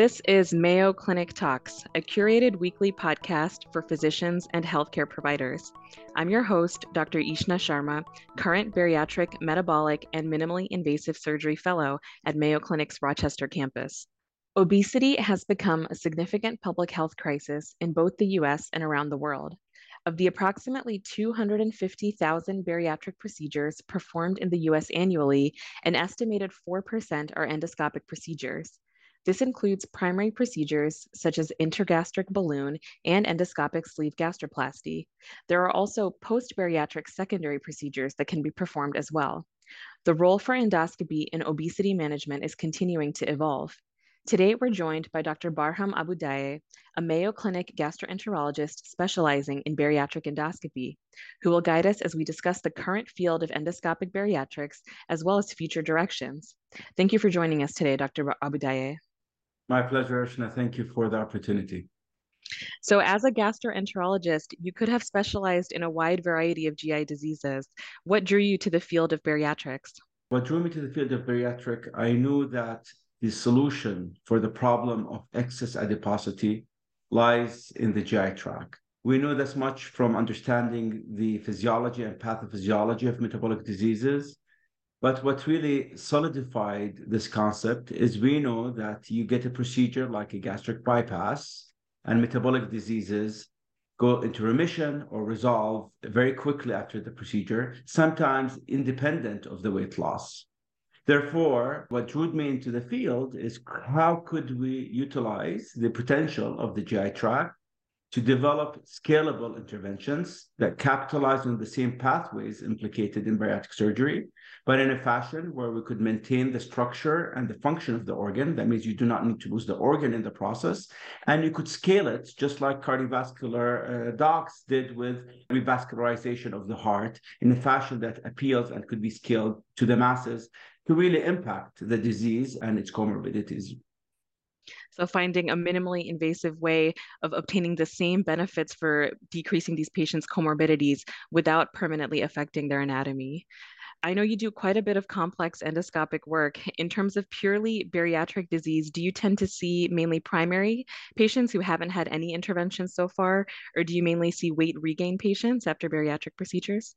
This is Mayo Clinic Talks, a curated weekly podcast for physicians and healthcare providers. I'm your host, Dr. Ishna Sharma, current bariatric, metabolic, and minimally invasive surgery fellow at Mayo Clinic's Rochester campus. Obesity has become a significant public health crisis in both the US and around the world. Of the approximately 250,000 bariatric procedures performed in the US annually, an estimated 4% are endoscopic procedures. This includes primary procedures such as intragastric balloon and endoscopic sleeve gastroplasty. There are also post-bariatric secondary procedures that can be performed as well. The role for endoscopy in obesity management is continuing to evolve. Today, we're joined by Dr. Barham Abu Dayyeh, a Mayo Clinic gastroenterologist specializing in bariatric endoscopy, who will guide us as we discuss the current field of endoscopic bariatrics as well as future directions. Thank you for joining us today, Dr. Abu Dayyeh. My pleasure, Ashna. Thank you for the opportunity. So, as a gastroenterologist, you could have specialized in a wide variety of GI diseases. What drew you to the field of bariatrics? What drew me to the field of bariatric, I knew that the solution for the problem of excess adiposity lies in the GI tract. We know this much from understanding the physiology and pathophysiology of metabolic diseases but what really solidified this concept is we know that you get a procedure like a gastric bypass and metabolic diseases go into remission or resolve very quickly after the procedure, sometimes independent of the weight loss. Therefore, what drew me into the field is how could we utilize the potential of the GI tract to develop scalable interventions that capitalize on the same pathways implicated in bariatric surgery, but in a fashion where we could maintain the structure and the function of the organ. That means you do not need to lose the organ in the process. And you could scale it just like cardiovascular uh, docs did with revascularization of the heart in a fashion that appeals and could be scaled to the masses to really impact the disease and its comorbidities. So finding a minimally invasive way of obtaining the same benefits for decreasing these patients' comorbidities without permanently affecting their anatomy. I know you do quite a bit of complex endoscopic work. In terms of purely bariatric disease, do you tend to see mainly primary patients who haven't had any interventions so far, or do you mainly see weight regain patients after bariatric procedures?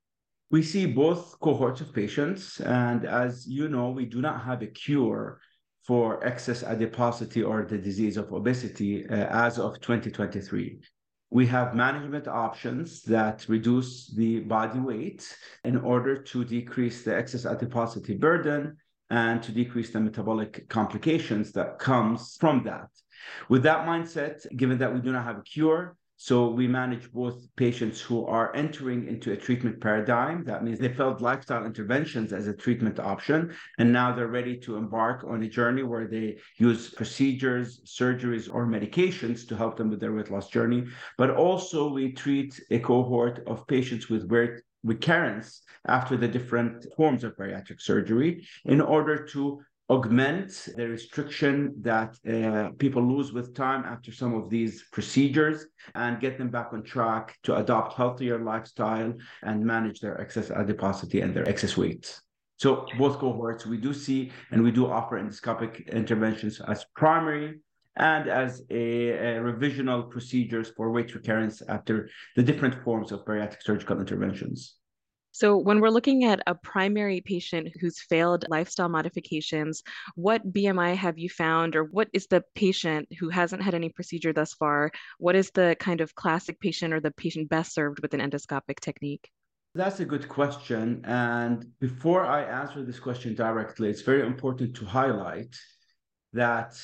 We see both cohorts of patients, and as you know, we do not have a cure for excess adiposity or the disease of obesity uh, as of 2023. We have management options that reduce the body weight in order to decrease the excess adiposity burden and to decrease the metabolic complications that comes from that. With that mindset, given that we do not have a cure, so we manage both patients who are entering into a treatment paradigm. That means they felt lifestyle interventions as a treatment option, and now they're ready to embark on a journey where they use procedures, surgeries, or medications to help them with their weight loss journey. But also we treat a cohort of patients with weight recurrence after the different forms of bariatric surgery in order to augment the restriction that uh, people lose with time after some of these procedures and get them back on track to adopt healthier lifestyle and manage their excess adiposity and their excess weight. So both cohorts, we do see and we do offer endoscopic interventions as primary and as a, a revisional procedures for weight recurrence after the different forms of bariatric surgical interventions. So, when we're looking at a primary patient who's failed lifestyle modifications, what BMI have you found, or what is the patient who hasn't had any procedure thus far? What is the kind of classic patient or the patient best served with an endoscopic technique? That's a good question. And before I answer this question directly, it's very important to highlight that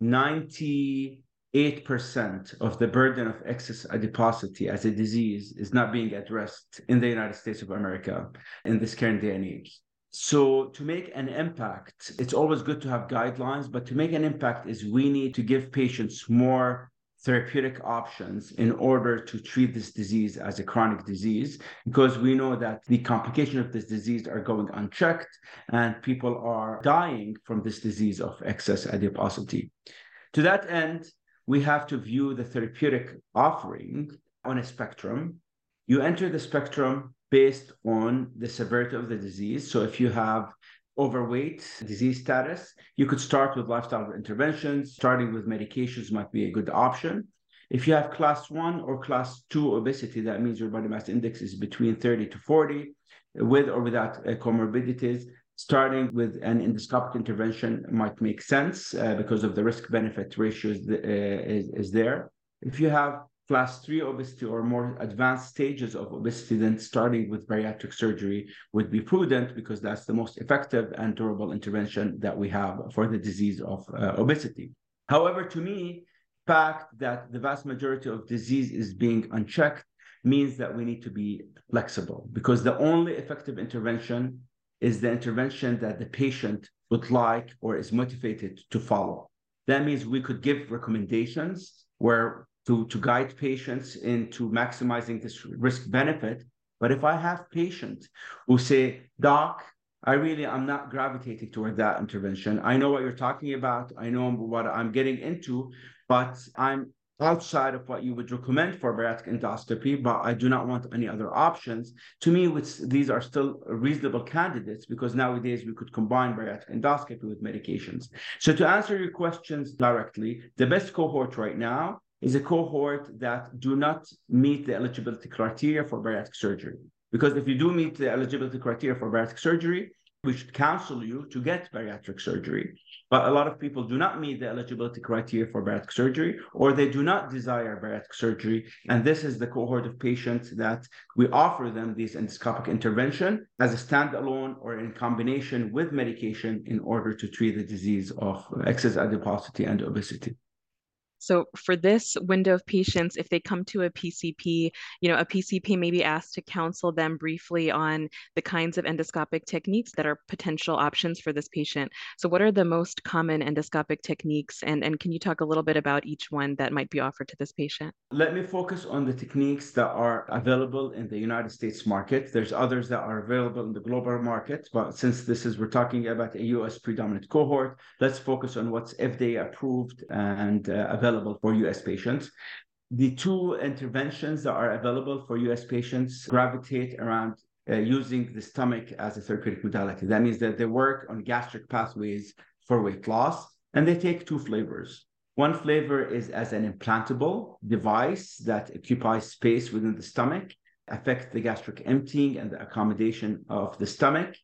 90 8% of the burden of excess adiposity as a disease is not being addressed in the United States of America in this current day and age. So, to make an impact, it's always good to have guidelines, but to make an impact is we need to give patients more therapeutic options in order to treat this disease as a chronic disease because we know that the complications of this disease are going unchecked and people are dying from this disease of excess adiposity. To that end, we have to view the therapeutic offering on a spectrum. You enter the spectrum based on the severity of the disease. So if you have overweight disease status, you could start with lifestyle interventions. Starting with medications might be a good option. If you have class one or class two obesity, that means your body mass index is between 30 to 40, with or without comorbidities. Starting with an endoscopic intervention might make sense uh, because of the risk benefit ratios uh, is, is there. If you have class three obesity or more advanced stages of obesity, then starting with bariatric surgery would be prudent because that's the most effective and durable intervention that we have for the disease of uh, obesity. However, to me, fact that the vast majority of disease is being unchecked means that we need to be flexible because the only effective intervention is the intervention that the patient would like or is motivated to follow. That means we could give recommendations where to, to guide patients into maximizing this risk benefit. But if I have patients who say, Doc, I really am not gravitating toward that intervention. I know what you're talking about. I know what I'm getting into, but I'm outside of what you would recommend for bariatric endoscopy, but I do not want any other options. To me, these are still reasonable candidates because nowadays we could combine bariatric endoscopy with medications. So to answer your questions directly, the best cohort right now is a cohort that do not meet the eligibility criteria for bariatric surgery. Because if you do meet the eligibility criteria for bariatric surgery, we should counsel you to get bariatric surgery. But a lot of people do not meet the eligibility criteria for bariatric surgery, or they do not desire bariatric surgery. And this is the cohort of patients that we offer them this endoscopic intervention as a standalone or in combination with medication in order to treat the disease of excess adiposity and obesity. So for this window of patients, if they come to a PCP, you know, a PCP may be asked to counsel them briefly on the kinds of endoscopic techniques that are potential options for this patient. So what are the most common endoscopic techniques? And, and can you talk a little bit about each one that might be offered to this patient? Let me focus on the techniques that are available in the United States market. There's others that are available in the global market, but since this is, we're talking about a US predominant cohort, let's focus on what's FDA approved and uh, available available for US patients. The two interventions that are available for US patients gravitate around uh, using the stomach as a therapeutic modality. That means that they work on gastric pathways for weight loss, and they take two flavors. One flavor is as an implantable device that occupies space within the stomach, affect the gastric emptying and the accommodation of the stomach.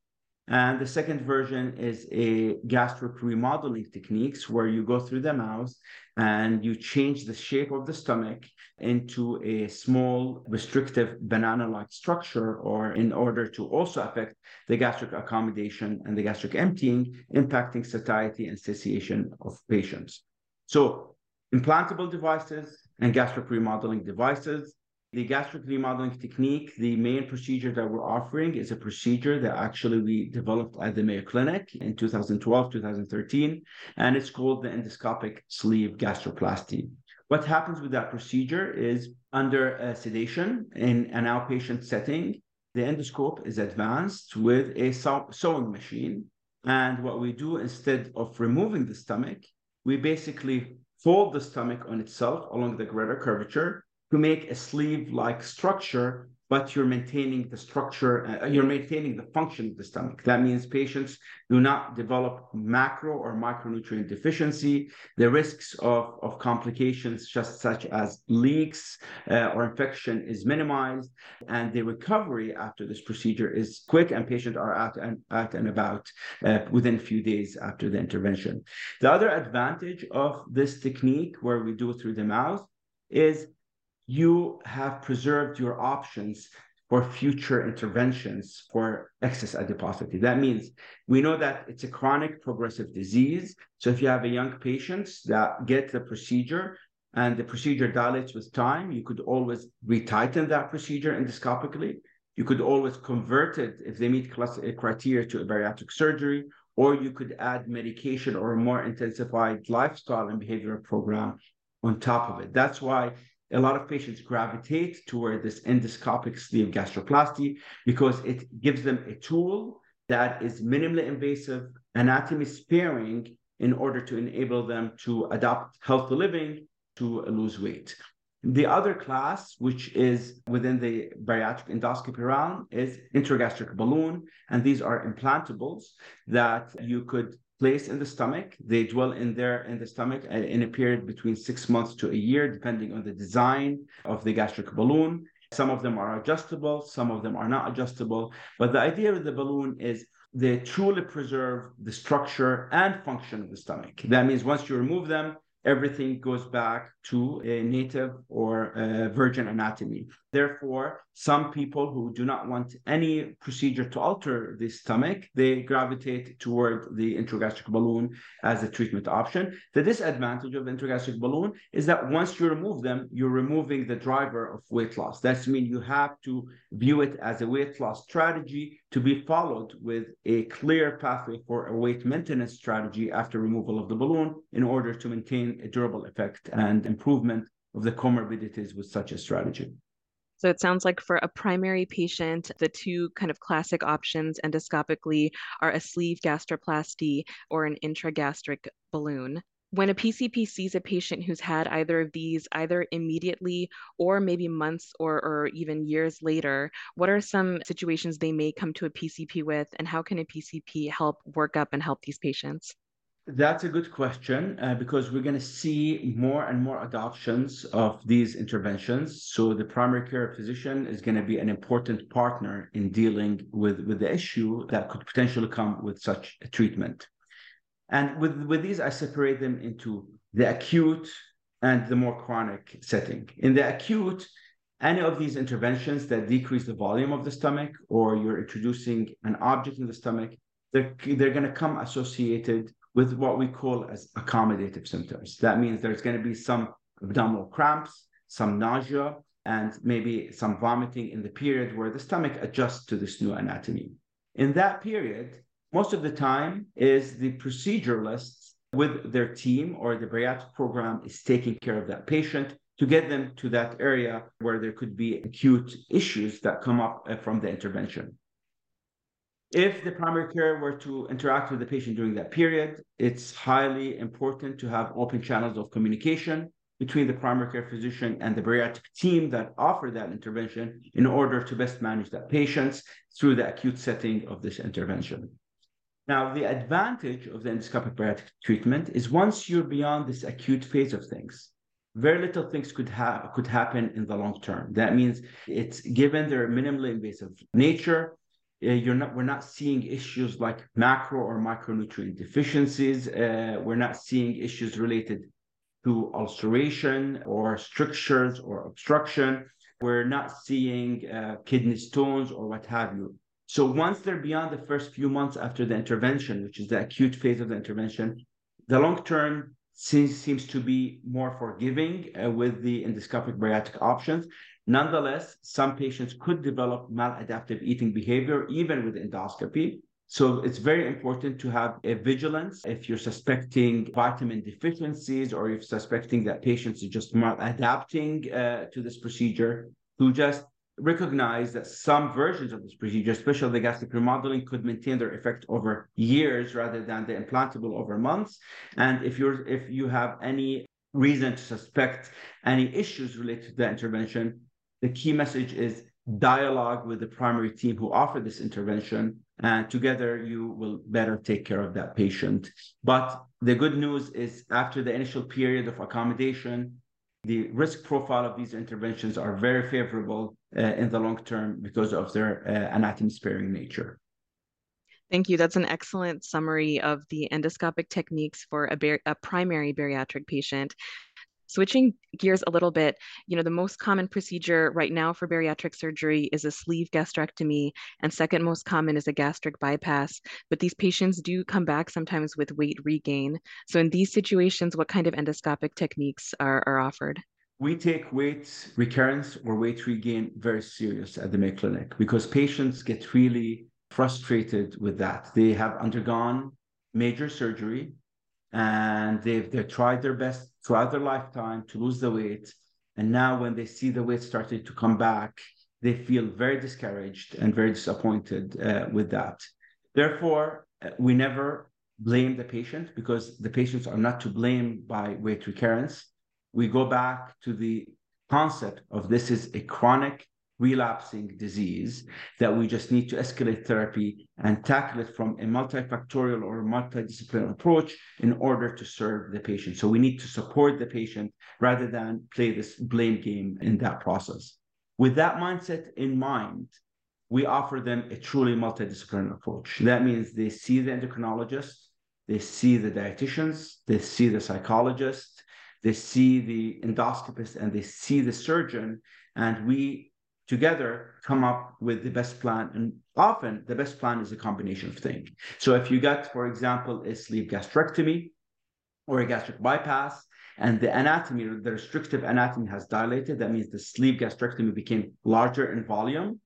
And the second version is a gastric remodeling techniques where you go through the mouth and you change the shape of the stomach into a small restrictive banana-like structure or in order to also affect the gastric accommodation and the gastric emptying, impacting satiety and satiation of patients. So implantable devices and gastric remodeling devices the gastric remodeling technique, the main procedure that we're offering is a procedure that actually we developed at the Mayo Clinic in 2012, 2013, and it's called the endoscopic sleeve gastroplasty. What happens with that procedure is under sedation in an outpatient setting, the endoscope is advanced with a sewing machine. And what we do instead of removing the stomach, we basically fold the stomach on itself along the greater curvature to make a sleeve-like structure, but you're maintaining the structure, uh, you're maintaining the function of the stomach. That means patients do not develop macro or micronutrient deficiency. The risks of, of complications just such as leaks uh, or infection is minimized, and the recovery after this procedure is quick, and patients are out and, out and about uh, within a few days after the intervention. The other advantage of this technique, where we do it through the mouth, is you have preserved your options for future interventions for excess adiposity. That means we know that it's a chronic progressive disease. So if you have a young patient that get the procedure and the procedure dilates with time, you could always retighten that procedure endoscopically. You could always convert it if they meet uh, criteria to a bariatric surgery, or you could add medication or a more intensified lifestyle and behavioral program on top of it. That's why a lot of patients gravitate toward this endoscopic sleeve gastroplasty because it gives them a tool that is minimally invasive, anatomy sparing in order to enable them to adopt healthy living to lose weight. The other class, which is within the bariatric endoscopy realm, is intragastric balloon. And these are implantables that you could place in the stomach. They dwell in there in the stomach uh, in a period between six months to a year, depending on the design of the gastric balloon. Some of them are adjustable, some of them are not adjustable. But the idea of the balloon is they truly preserve the structure and function of the stomach. That means once you remove them, everything goes back to a native or a virgin anatomy. Therefore, some people who do not want any procedure to alter the stomach, they gravitate toward the intragastric balloon as a treatment option. The disadvantage of the intragastric balloon is that once you remove them, you're removing the driver of weight loss. That's mean you have to view it as a weight loss strategy to be followed with a clear pathway for a weight maintenance strategy after removal of the balloon in order to maintain a durable effect and improvement of the comorbidities with such a strategy. So it sounds like for a primary patient, the two kind of classic options endoscopically are a sleeve gastroplasty or an intragastric balloon. When a PCP sees a patient who's had either of these, either immediately or maybe months or, or even years later, what are some situations they may come to a PCP with, and how can a PCP help work up and help these patients? That's a good question uh, because we're going to see more and more adoptions of these interventions. So the primary care physician is going to be an important partner in dealing with, with the issue that could potentially come with such a treatment. And with, with these, I separate them into the acute and the more chronic setting. In the acute, any of these interventions that decrease the volume of the stomach or you're introducing an object in the stomach, they're, they're going to come associated with what we call as accommodative symptoms. That means there's going to be some abdominal cramps, some nausea, and maybe some vomiting in the period where the stomach adjusts to this new anatomy. In that period, most of the time is the proceduralist with their team or the bariatric program is taking care of that patient to get them to that area where there could be acute issues that come up uh, from the intervention. If the primary care were to interact with the patient during that period, it's highly important to have open channels of communication between the primary care physician and the bariatric team that offer that intervention in order to best manage that patient through the acute setting of this intervention. Now, the advantage of the endoscopic bariatric treatment is once you're beyond this acute phase of things, very little things could have could happen in the long term. That means it's given their minimally invasive nature, uh, you're not we're not seeing issues like macro or micronutrient deficiencies uh, we're not seeing issues related to ulceration or strictures or obstruction we're not seeing uh, kidney stones or what have you so once they're beyond the first few months after the intervention which is the acute phase of the intervention the long term seems, to be more forgiving uh, with the endoscopic bariatric options Nonetheless, some patients could develop maladaptive eating behavior even with endoscopy. So it's very important to have a vigilance if you're suspecting vitamin deficiencies or if suspecting that patients are just maladapting uh, to this procedure, to just recognize that some versions of this procedure, especially the gastric remodeling, could maintain their effect over years rather than the implantable over months. And if you're if you have any reason to suspect any issues related to the intervention, the key message is dialogue with the primary team who offer this intervention and together you will better take care of that patient but the good news is after the initial period of accommodation the risk profile of these interventions are very favorable in the long term because of their uh, anatomy sparing nature Thank you. That's an excellent summary of the endoscopic techniques for a, bar- a primary bariatric patient. Switching gears a little bit, you know, the most common procedure right now for bariatric surgery is a sleeve gastrectomy, and second most common is a gastric bypass. But these patients do come back sometimes with weight regain. So, in these situations, what kind of endoscopic techniques are, are offered? We take weight recurrence or weight regain very serious at the Mayo Clinic because patients get really frustrated with that. They have undergone major surgery and they've they tried their best throughout their lifetime to lose the weight. And now when they see the weight starting to come back they feel very discouraged and very disappointed uh, with that. Therefore uh, we never blame the patient because the patients are not to blame by weight recurrence we go back to the concept of this is a chronic relapsing disease that we just need to escalate therapy and tackle it from a multifactorial or multidisciplinary approach in order to serve the patient. So we need to support the patient rather than play this blame game in that process. With that mindset in mind, we offer them a truly multidisciplinary approach. That means they see the endocrinologist, they see the dietitians, they see the psychologist, they see the endoscopist, and they see the surgeon. And we together come up with the best plan. And often the best plan is a combination of things. So if you got, for example, a sleeve gastrectomy or a gastric bypass, and the anatomy, the restrictive anatomy has dilated, that means the sleeve gastrectomy became larger in volume,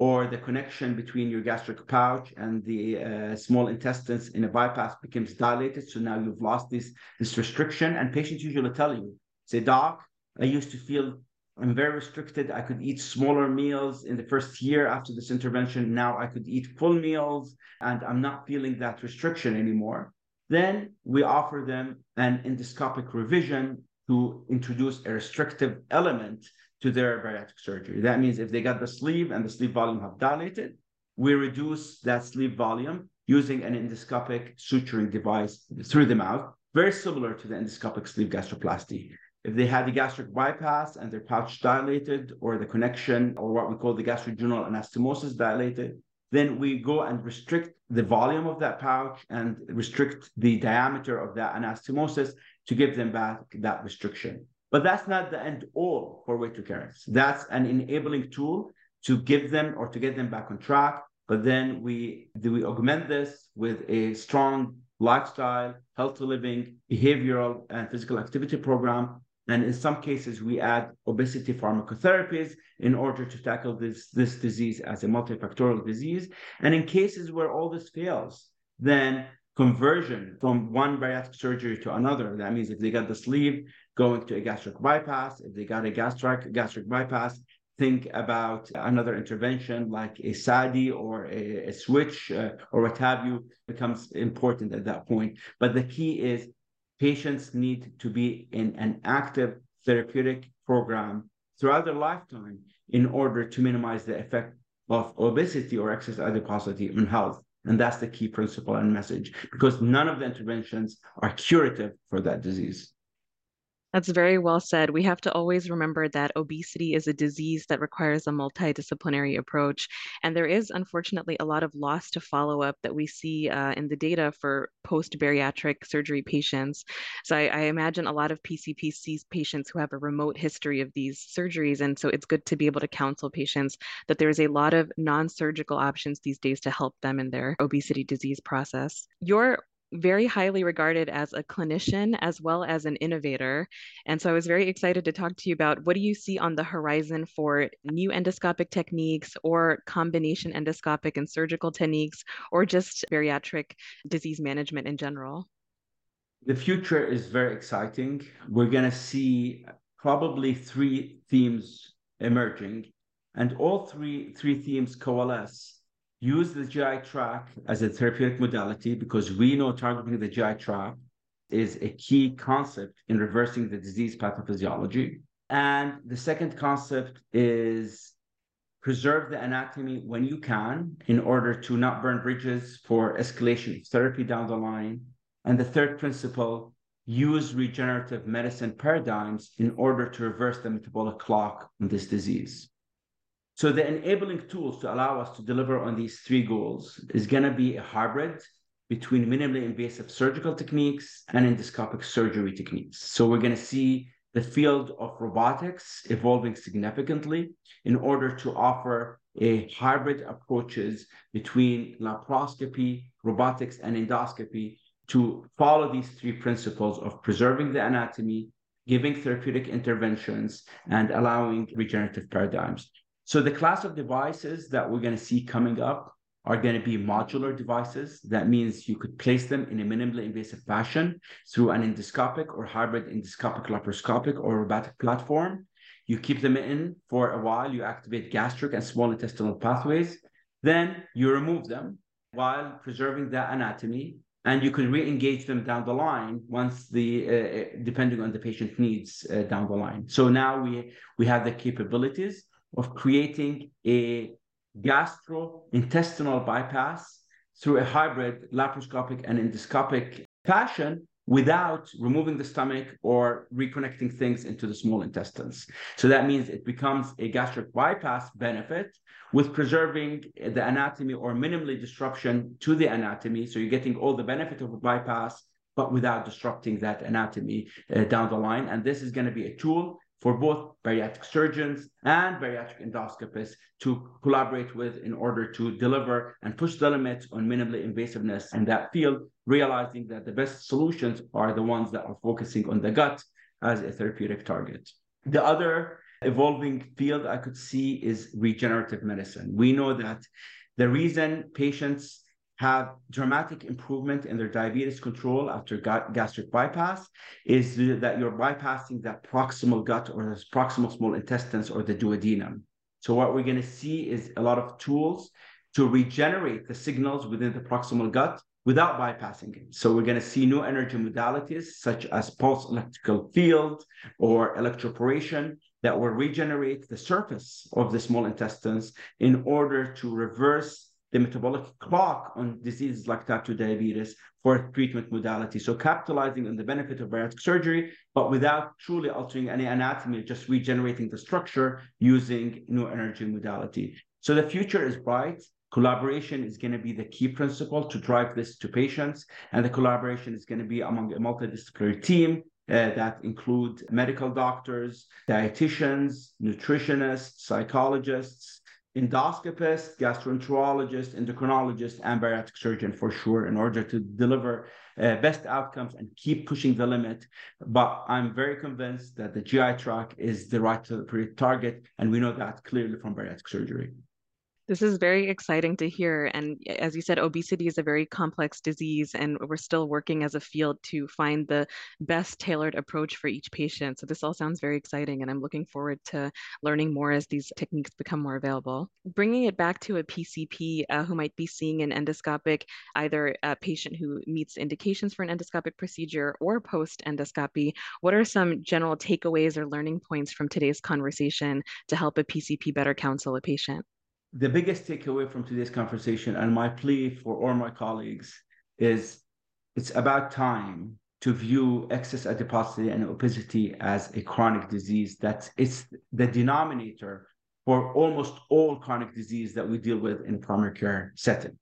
or the connection between your gastric pouch and the uh, small intestines in a bypass becomes dilated. So now you've lost this, this restriction. And patients usually tell you, say, Doc, I used to feel I'm very restricted. I could eat smaller meals in the first year after this intervention. Now I could eat full meals and I'm not feeling that restriction anymore. Then we offer them an endoscopic revision to introduce a restrictive element to their bariatric surgery. That means if they got the sleeve and the sleeve volume have dilated, we reduce that sleeve volume using an endoscopic suturing device through the mouth, very similar to the endoscopic sleeve gastroplasty. If they had the gastric bypass and their pouch dilated or the connection or what we call the gastrojejunal anastomosis dilated, then we go and restrict the volume of that pouch and restrict the diameter of that anastomosis to give them back that restriction. But that's not the end all for weight to recurrence. That's an enabling tool to give them or to get them back on track. But then we do we augment this with a strong lifestyle, healthy living, behavioral, and physical activity program. And in some cases, we add obesity pharmacotherapies in order to tackle this, this disease as a multifactorial disease. And in cases where all this fails, then conversion from one bariatric surgery to another. That means if they got the sleeve, going to a gastric bypass. If they got a gastric gastric bypass, think about another intervention like a SADI or a, a switch uh, or what have you becomes important at that point. But the key is patients need to be in an active therapeutic program throughout their lifetime in order to minimize the effect of obesity or excess adiposity on health. And that's the key principle and message because none of the interventions are curative for that disease. That's very well said. We have to always remember that obesity is a disease that requires a multidisciplinary approach. And there is, unfortunately, a lot of loss to follow up that we see uh, in the data for post bariatric surgery patients. So I, I, imagine a lot of PCPC patients who have a remote history of these surgeries. And so it's good to be able to counsel patients that there's a lot of non surgical options these days to help them in their obesity disease process. Your very highly regarded as a clinician as well as an innovator. And so I was very excited to talk to you about what do you see on the horizon for new endoscopic techniques or combination endoscopic and surgical techniques or just bariatric disease management in general? The future is very exciting. We're going to see probably three themes emerging and all three three themes coalesce use the GI tract as a therapeutic modality because we know targeting the GI tract is a key concept in reversing the disease pathophysiology. And the second concept is preserve the anatomy when you can in order to not burn bridges for escalation of therapy down the line. And the third principle, use regenerative medicine paradigms in order to reverse the metabolic clock in this disease. So the enabling tools to allow us to deliver on these three goals is going to be a hybrid between minimally invasive surgical techniques and endoscopic surgery techniques. So we're going to see the field of robotics evolving significantly in order to offer a hybrid approaches between laparoscopy, robotics, and endoscopy to follow these three principles of preserving the anatomy, giving therapeutic interventions, and allowing regenerative paradigms. So the class of devices that we're going to see coming up are going to be modular devices. That means you could place them in a minimally invasive fashion through an endoscopic or hybrid endoscopic laparoscopic or robotic platform. You keep them in for a while, you activate gastric and small intestinal pathways, then you remove them while preserving the anatomy and you can re-engage them down the line once the uh, depending on the patient needs uh, down the line so now we we have the capabilities of creating a gastrointestinal bypass through a hybrid laparoscopic and endoscopic fashion without removing the stomach or reconnecting things into the small intestines. So that means it becomes a gastric bypass benefit with preserving the anatomy or minimally disruption to the anatomy. So you're getting all the benefit of a bypass, but without disrupting that anatomy uh, down the line. And this is going to be a tool for both bariatric surgeons and bariatric endoscopists to collaborate with in order to deliver and push the limits on minimally invasiveness in that field, realizing that the best solutions are the ones that are focusing on the gut as a therapeutic target. The other evolving field I could see is regenerative medicine. We know that the reason patients have dramatic improvement in their diabetes control after gastric bypass is that you're bypassing that proximal gut or the proximal small intestines or the duodenum. So what we're going to see is a lot of tools to regenerate the signals within the proximal gut without bypassing it. So we're going to see new energy modalities such as pulse electrical field or electroporation that will regenerate the surface of the small intestines in order to reverse the metabolic clock on diseases like type 2 diabetes for treatment modality. So capitalizing on the benefit of bariatric surgery, but without truly altering any anatomy, just regenerating the structure using new energy modality. So the future is bright. Collaboration is going to be the key principle to drive this to patients, and the collaboration is going to be among a multidisciplinary team uh, that include medical doctors, dietitians, nutritionists, psychologists, endoscopists, gastroenterologist, endocrinologist, and bariatric surgeon for sure in order to deliver uh, best outcomes and keep pushing the limit. But I'm very convinced that the GI tract is the right target, and we know that clearly from bariatric surgery. This is very exciting to hear. And as you said, obesity is a very complex disease, and we're still working as a field to find the best tailored approach for each patient. So this all sounds very exciting, and I'm looking forward to learning more as these techniques become more available. Bringing it back to a PCP uh, who might be seeing an endoscopic, either a patient who meets indications for an endoscopic procedure or post endoscopy, what are some general takeaways or learning points from today's conversation to help a PCP better counsel a patient? The biggest takeaway from today's conversation and my plea for all my colleagues is it's about time to view excess adiposity and obesity as a chronic disease that's it's the denominator for almost all chronic disease that we deal with in primary care setting.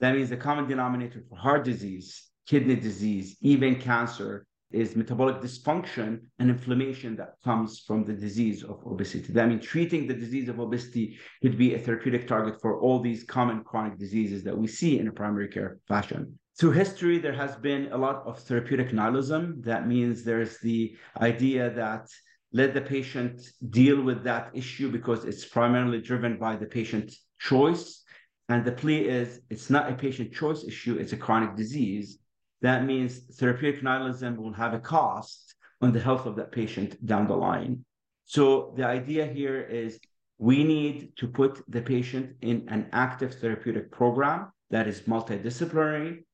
That means the common denominator for heart disease kidney disease even cancer is metabolic dysfunction and inflammation that comes from the disease of obesity. That means treating the disease of obesity could be a therapeutic target for all these common chronic diseases that we see in a primary care fashion. Through history, there has been a lot of therapeutic nihilism. That means there's the idea that let the patient deal with that issue because it's primarily driven by the patient choice. And the plea is it's not a patient choice issue, it's a chronic disease that means therapeutic nihilism will have a cost on the health of that patient down the line. So the idea here is we need to put the patient in an active therapeutic program that is multidisciplinary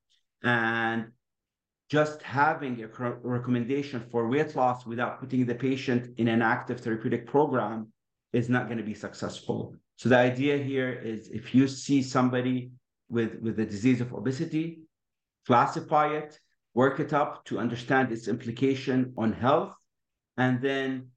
and just having a recommendation for weight loss without putting the patient in an active therapeutic program is not going to be successful. So the idea here is if you see somebody with, with the disease of obesity, classify it, work it up to understand its implication on health, and then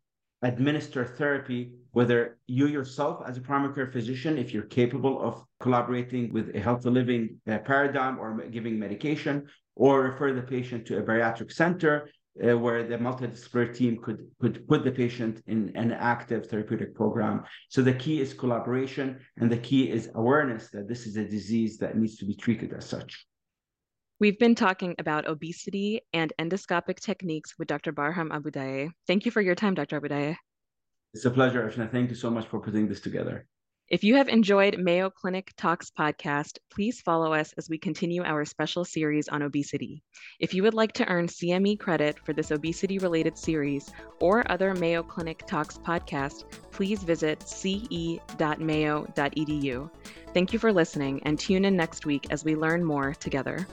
administer therapy, whether you yourself as a primary care physician, if you're capable of collaborating with a healthy living uh, paradigm or giving medication, or refer the patient to a bariatric center uh, where the multidisciplinary team could, could put the patient in an active therapeutic program. So the key is collaboration and the key is awareness that this is a disease that needs to be treated as such. We've been talking about obesity and endoscopic techniques with Dr. Barham Abu Dayyeh. Thank you for your time, Dr. Abu Dayyeh. It's a pleasure, Arshna. Thank you so much for putting this together. If you have enjoyed Mayo Clinic Talks podcast, please follow us as we continue our special series on obesity. If you would like to earn CME credit for this obesity related series or other Mayo Clinic Talks podcast, please visit ce.mayo.edu. Thank you for listening and tune in next week as we learn more together.